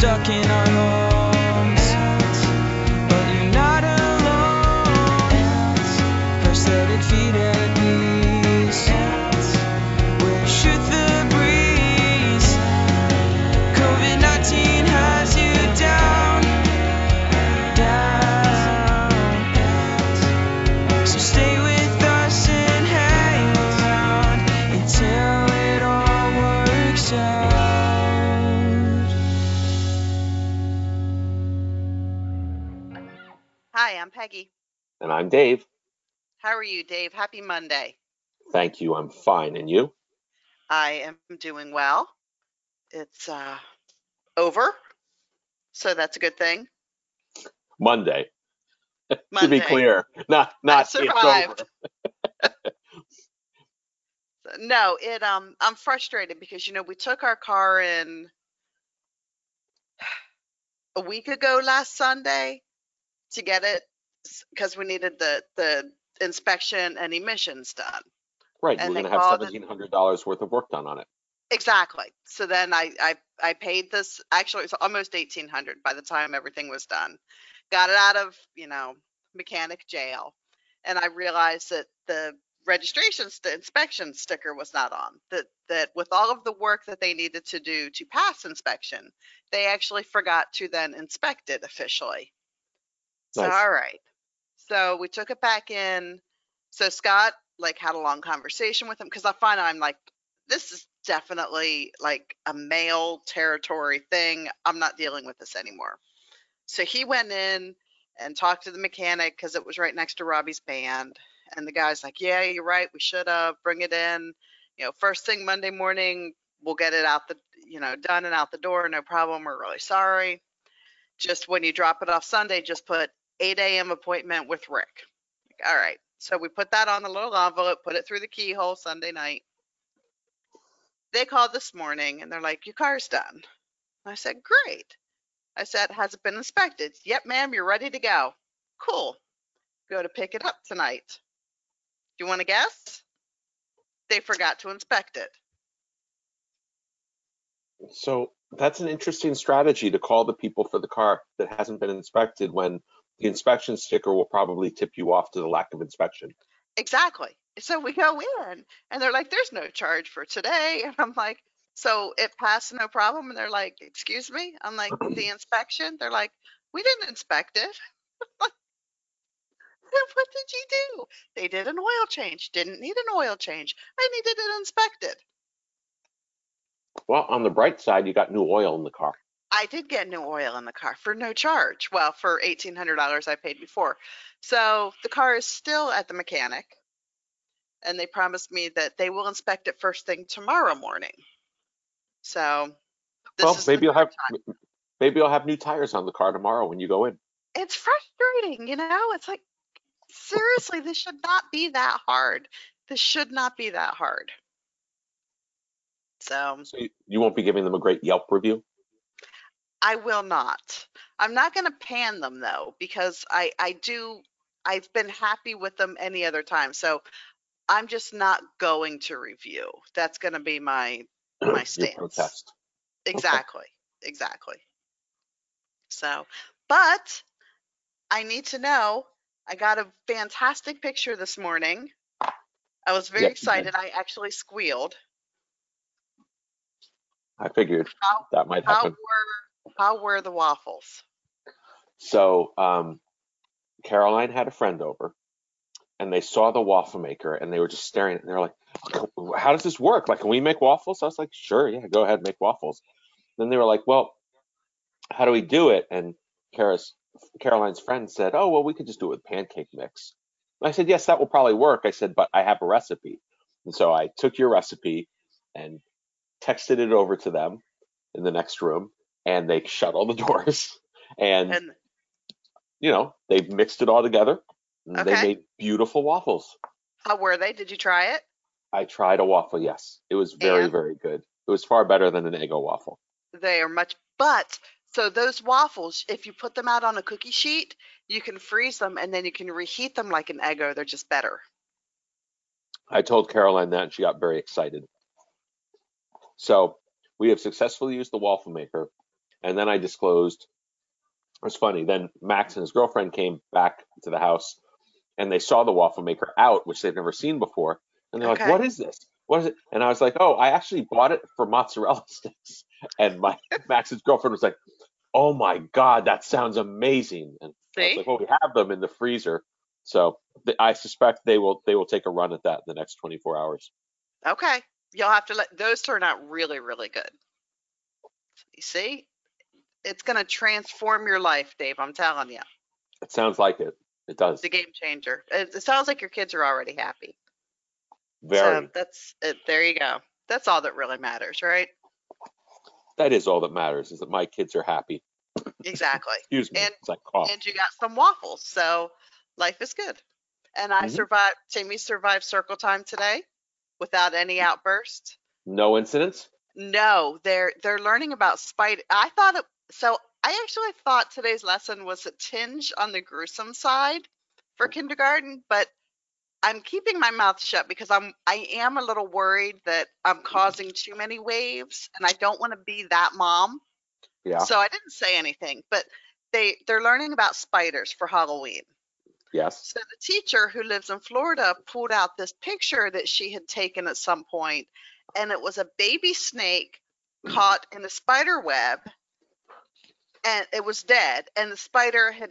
stuck in our homes. I'm Peggy. And I'm Dave. How are you, Dave? Happy Monday. Thank you. I'm fine. And you? I am doing well. It's uh, over, so that's a good thing. Monday. to be clear, not not it's survived. over. No, it um I'm frustrated because you know we took our car in a week ago last Sunday to get it because we needed the the inspection and emissions done. Right. And they going to have called and- seventeen hundred dollars worth of work done on it. Exactly. So then I I I paid this actually it's almost 1800 by the time everything was done. Got it out of, you know, mechanic jail and I realized that the registration st- inspection sticker was not on. That that with all of the work that they needed to do to pass inspection, they actually forgot to then inspect it officially. So Nice. all right. So we took it back in. So Scott like had a long conversation with him because I find I'm like, this is definitely like a male territory thing. I'm not dealing with this anymore. So he went in and talked to the mechanic because it was right next to Robbie's band. And the guy's like, Yeah, you're right. We should have bring it in. You know, first thing Monday morning, we'll get it out the, you know, done and out the door. No problem. We're really sorry. Just when you drop it off Sunday, just put 8 a.m. appointment with Rick. All right. So we put that on the little envelope, put it through the keyhole Sunday night. They called this morning and they're like, Your car's done. I said, Great. I said, Has it been inspected? Yep, ma'am, you're ready to go. Cool. Go to pick it up tonight. Do you want to guess? They forgot to inspect it. So that's an interesting strategy to call the people for the car that hasn't been inspected when the inspection sticker will probably tip you off to the lack of inspection. Exactly. So we go in and they're like, There's no charge for today. And I'm like, So it passed no problem. And they're like, Excuse me? I'm like, The inspection? They're like, We didn't inspect it. What did you do? They did an oil change. Didn't need an oil change. I needed it inspected. Well, on the bright side, you got new oil in the car. I did get new oil in the car for no charge. Well, for eighteen hundred dollars I paid before. So the car is still at the mechanic, and they promised me that they will inspect it first thing tomorrow morning. So well, maybe you'll have time. maybe you'll have new tires on the car tomorrow when you go in. It's frustrating, you know. It's like seriously, this should not be that hard. This should not be that hard. So So you, you won't be giving them a great Yelp review. I will not. I'm not going to pan them though because I I do I've been happy with them any other time. So I'm just not going to review. That's going to be my my stance. Exactly. Exactly. So, but I need to know I got a fantastic picture this morning. I was very excited. I actually squealed. I figured How that might how happen. were how were the waffles? So um, Caroline had a friend over, and they saw the waffle maker, and they were just staring. And they were like, "How does this work? Like, can we make waffles?" I was like, "Sure, yeah, go ahead, make waffles." Then they were like, "Well, how do we do it?" And Caroline's friend said, "Oh, well, we could just do it with pancake mix." And I said, "Yes, that will probably work." I said, "But I have a recipe," and so I took your recipe and texted it over to them in the next room, and they shut all the doors. And And you know, they mixed it all together. And They made beautiful waffles. how were they? Did you try it? I tried a waffle, yes. It was very, And? very good. It was far better than an Eggo waffle. They are much, but so those waffles, if you put them out on a cookie sheet, you can freeze them and then you can reheat them like an Eggo. They're just better. I told Caroline that and she got very excited. So we have successfully used the waffle maker And then I disclosed. It was funny. Then Max and his girlfriend came back to the house, and they saw the waffle maker out, which they've never seen before. And they're Okay. like, "What is this? What is it?" And I was like, "Oh, I actually bought it for mozzarella sticks." And my Max's girlfriend was like, "Oh my God, that sounds amazing!" And I was like, "Well, we have them in the freezer, so th- I suspect they will they will take a run at that in the next 24 hours." Okay. You'll have to let those turn out really, really good. You see? It's going to transform your life, Dave. I'm telling you. It sounds like it. It does. It's a game changer. It, it sounds like your kids are already happy. Very. So that's it. There you go. That's all that really matters, right? That is all that matters. Is that my kids are happy. Exactly. Excuse me. And- cough. and you got some waffles. So life is good. And I Mhm. survived, Timmy survived circle time today without any outburst. No incidents. No, they're they're learning about spider. I thought it, so. I actually thought today's lesson was a tinge on the gruesome side for kindergarten, but I'm keeping my mouth shut because I'm I am a little worried that I'm causing too many waves, and I don't want to be that mom. Yeah. So I didn't say anything, but they they're learning about spiders for Halloween. Yes. So the teacher who lives in Florida pulled out this picture that she had taken at some point, and it was a baby snake caught in a spider web, and it was dead, and the spider had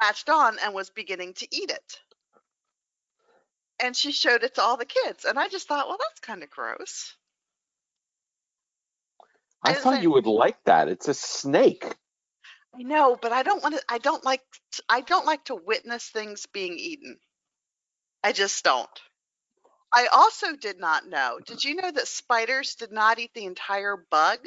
latched on and was beginning to eat it. And she showed it to all the kids, and I just thought, well, that's kind of gross. I I thought you would like that. It's a snake. I know, but I don't want to. I don't like. I don't like to witness things being eaten. I just don't. I also did not know. Did you know that spiders did not eat the entire bug?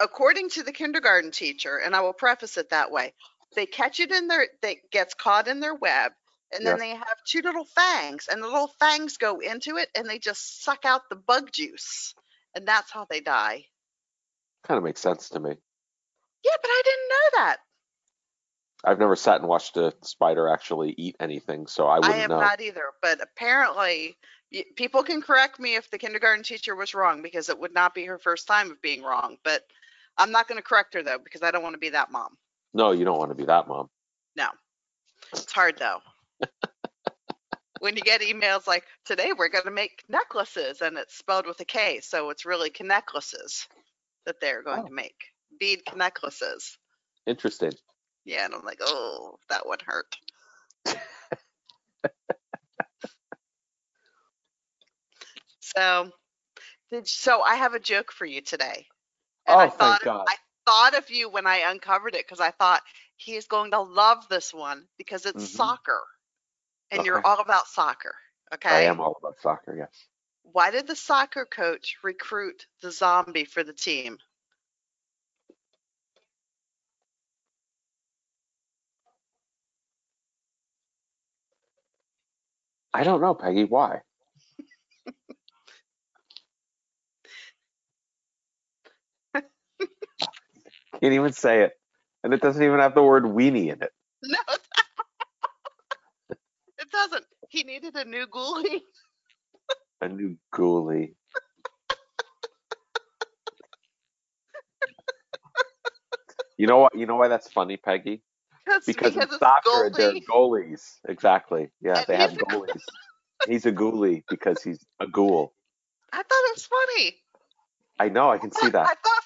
According to the kindergarten teacher, and I will preface it that way, they catch it in their. They gets caught in their web, and then Yes. they have two little fangs, and the little fangs go into it, and they just suck out the bug juice, and that's how they die. Kind of makes sense to me. Yeah, but I didn't know that. I've never sat and watched a spider actually eat anything, so I I wouldn't have know. not either, but apparently y- people can correct me if the kindergarten teacher was wrong because it would not be her first time of being wrong. But I'm not going to correct her though because I don't want to be that mom. No, you don't want to be that mom. No, it's hard though. when you get emails like today we're going to make necklaces and it's spelled with a K, so it's really necklaces that they're going Oh. to make bead necklaces. Interesting. Yeah, and I'm like, oh, that would hurt. so, did so I have a joke for you today. And oh, I thank thought God. I thought of you when I uncovered it because I thought he is going to love this one because it's Mhm. soccer, and you're all about soccer. Okay. I am all about soccer. Yes. Why did the soccer coach recruit the zombie for the team? I don't know, Peggy. Why? Can't even say it, and it doesn't even have the word weenie in it. No, it doesn't. He needed a new goalie. A new ghoulie. You know what? You know why that's funny, Peggy? Because, Because, in soccer, they're goalies. Exactly. Yeah, And they have goalies. he's a ghoulie because he's a ghoul. I thought it was funny. I know. I can see I that. thought,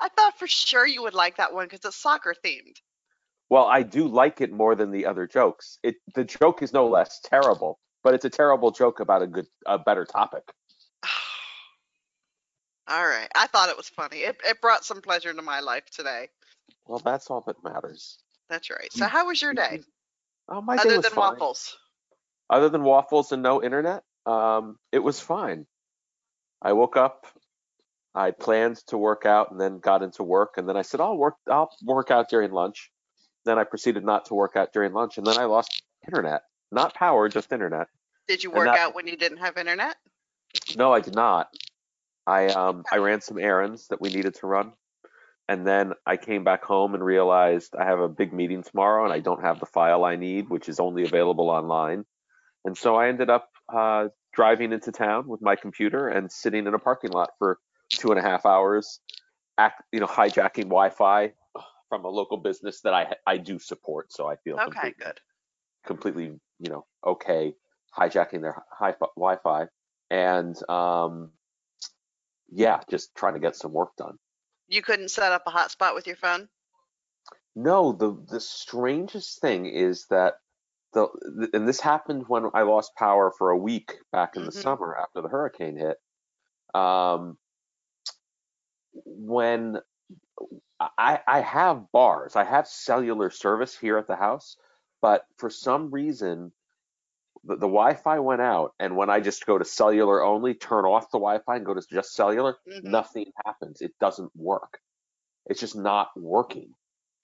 I thought for sure you would like that one because it's soccer themed. Well, I do like it more than the other jokes. It the joke is no less terrible, but it's a terrible joke about a good, a better topic. All right. I thought it was funny. It, it brought some pleasure to my life today. Well, that's all that matters. That's right. So, how was your day Oh, my day other was than fine. waffles? Other than waffles and no internet, um, it was fine. I woke up. I planned to work out and then got into work, and then I said I'll work. I'll work out during lunch. Then I proceeded not to work out during lunch, and then I lost internet. Not power, just internet. Did you work that- out when you didn't have internet? No, I did not. I um I ran some errands that we needed to run, and then I came back home and realized I have a big meeting tomorrow and I don't have the file I need, which is only available online. And so I ended up uh, driving into town with my computer and sitting in a parking lot for two and a half hours, act, you know, hijacking Wi-Fi from a local business that I I do support. So I feel Okay, completely, good. completely, you know, okay hijacking their hi Wi-Fi and um, yeah, just trying to get some work done. You couldn't set up a hotspot with your phone? No, the the strangest thing is that the and this happened when I lost power for a week back in the Mhm. summer after the hurricane hit. Um, when I I have bars, I have cellular service here at the house, but for some reason the, the Wi-Fi went out, and when I just go to cellular only, turn off the Wi-Fi and go to just cellular, Mhm. nothing happens. It doesn't work. It's just not working.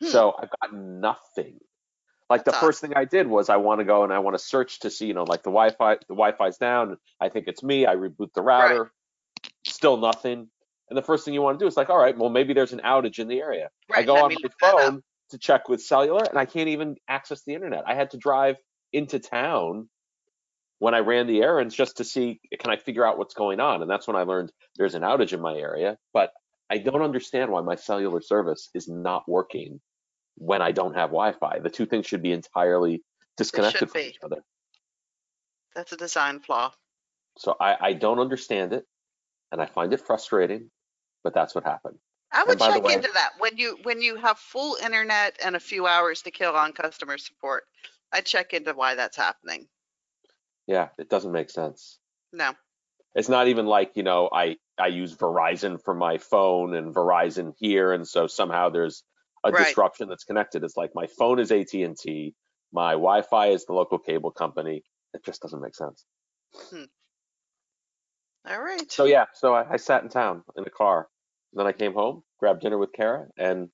Hmm. So I've got nothing. Like the That's first thing I did was I want to go and I want to search to see, you know, like the Wi-Fi, the Wi-Fi's down. I think it's me. I reboot the router. Still nothing. And the first thing you want to do is like, all right, well maybe there's an outage in the area. Right, I go on my look that up. phone to check with cellular, and I can't even access the internet. I had to drive into town when I ran the errands just to see can I figure out what's going on, and that's when I learned there's an outage in my area. But I don't understand why my cellular service is not working when I don't have Wi-Fi. The two things should be entirely disconnected from be. each other. That's a design flaw. So I, I don't understand it, and I find it frustrating. But that's what happened. I would check way- into that when you when you have full internet and a few hours to kill on customer support. I'd check into why that's happening. Yeah, it doesn't make sense. No. It's not even like, you know, I I use Verizon for my phone and Verizon here and so somehow there's a Right. disruption that's connected. It's like my phone is AT&T, my Wi-Fi is the local cable company. It just doesn't make sense. Hmm. All right. So yeah, so I, I sat in town in a car. Then I came home, grabbed dinner with Kara, and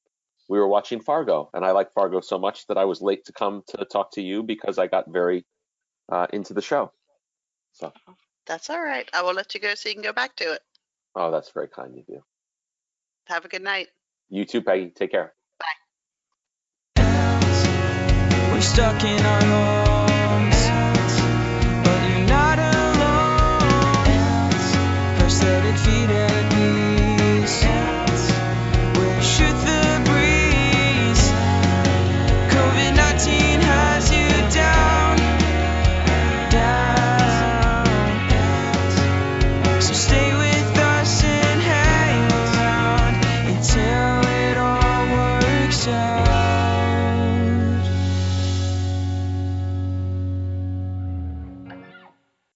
we were watching Fargo. And I like Fargo so much that I was late to come to talk to you because I got very uh, into the show. So, That's all right. I will let you go so you can go back to it. oh, that's very kind of you. Have a good night. You too, Peggy. Take care. Bye. We're but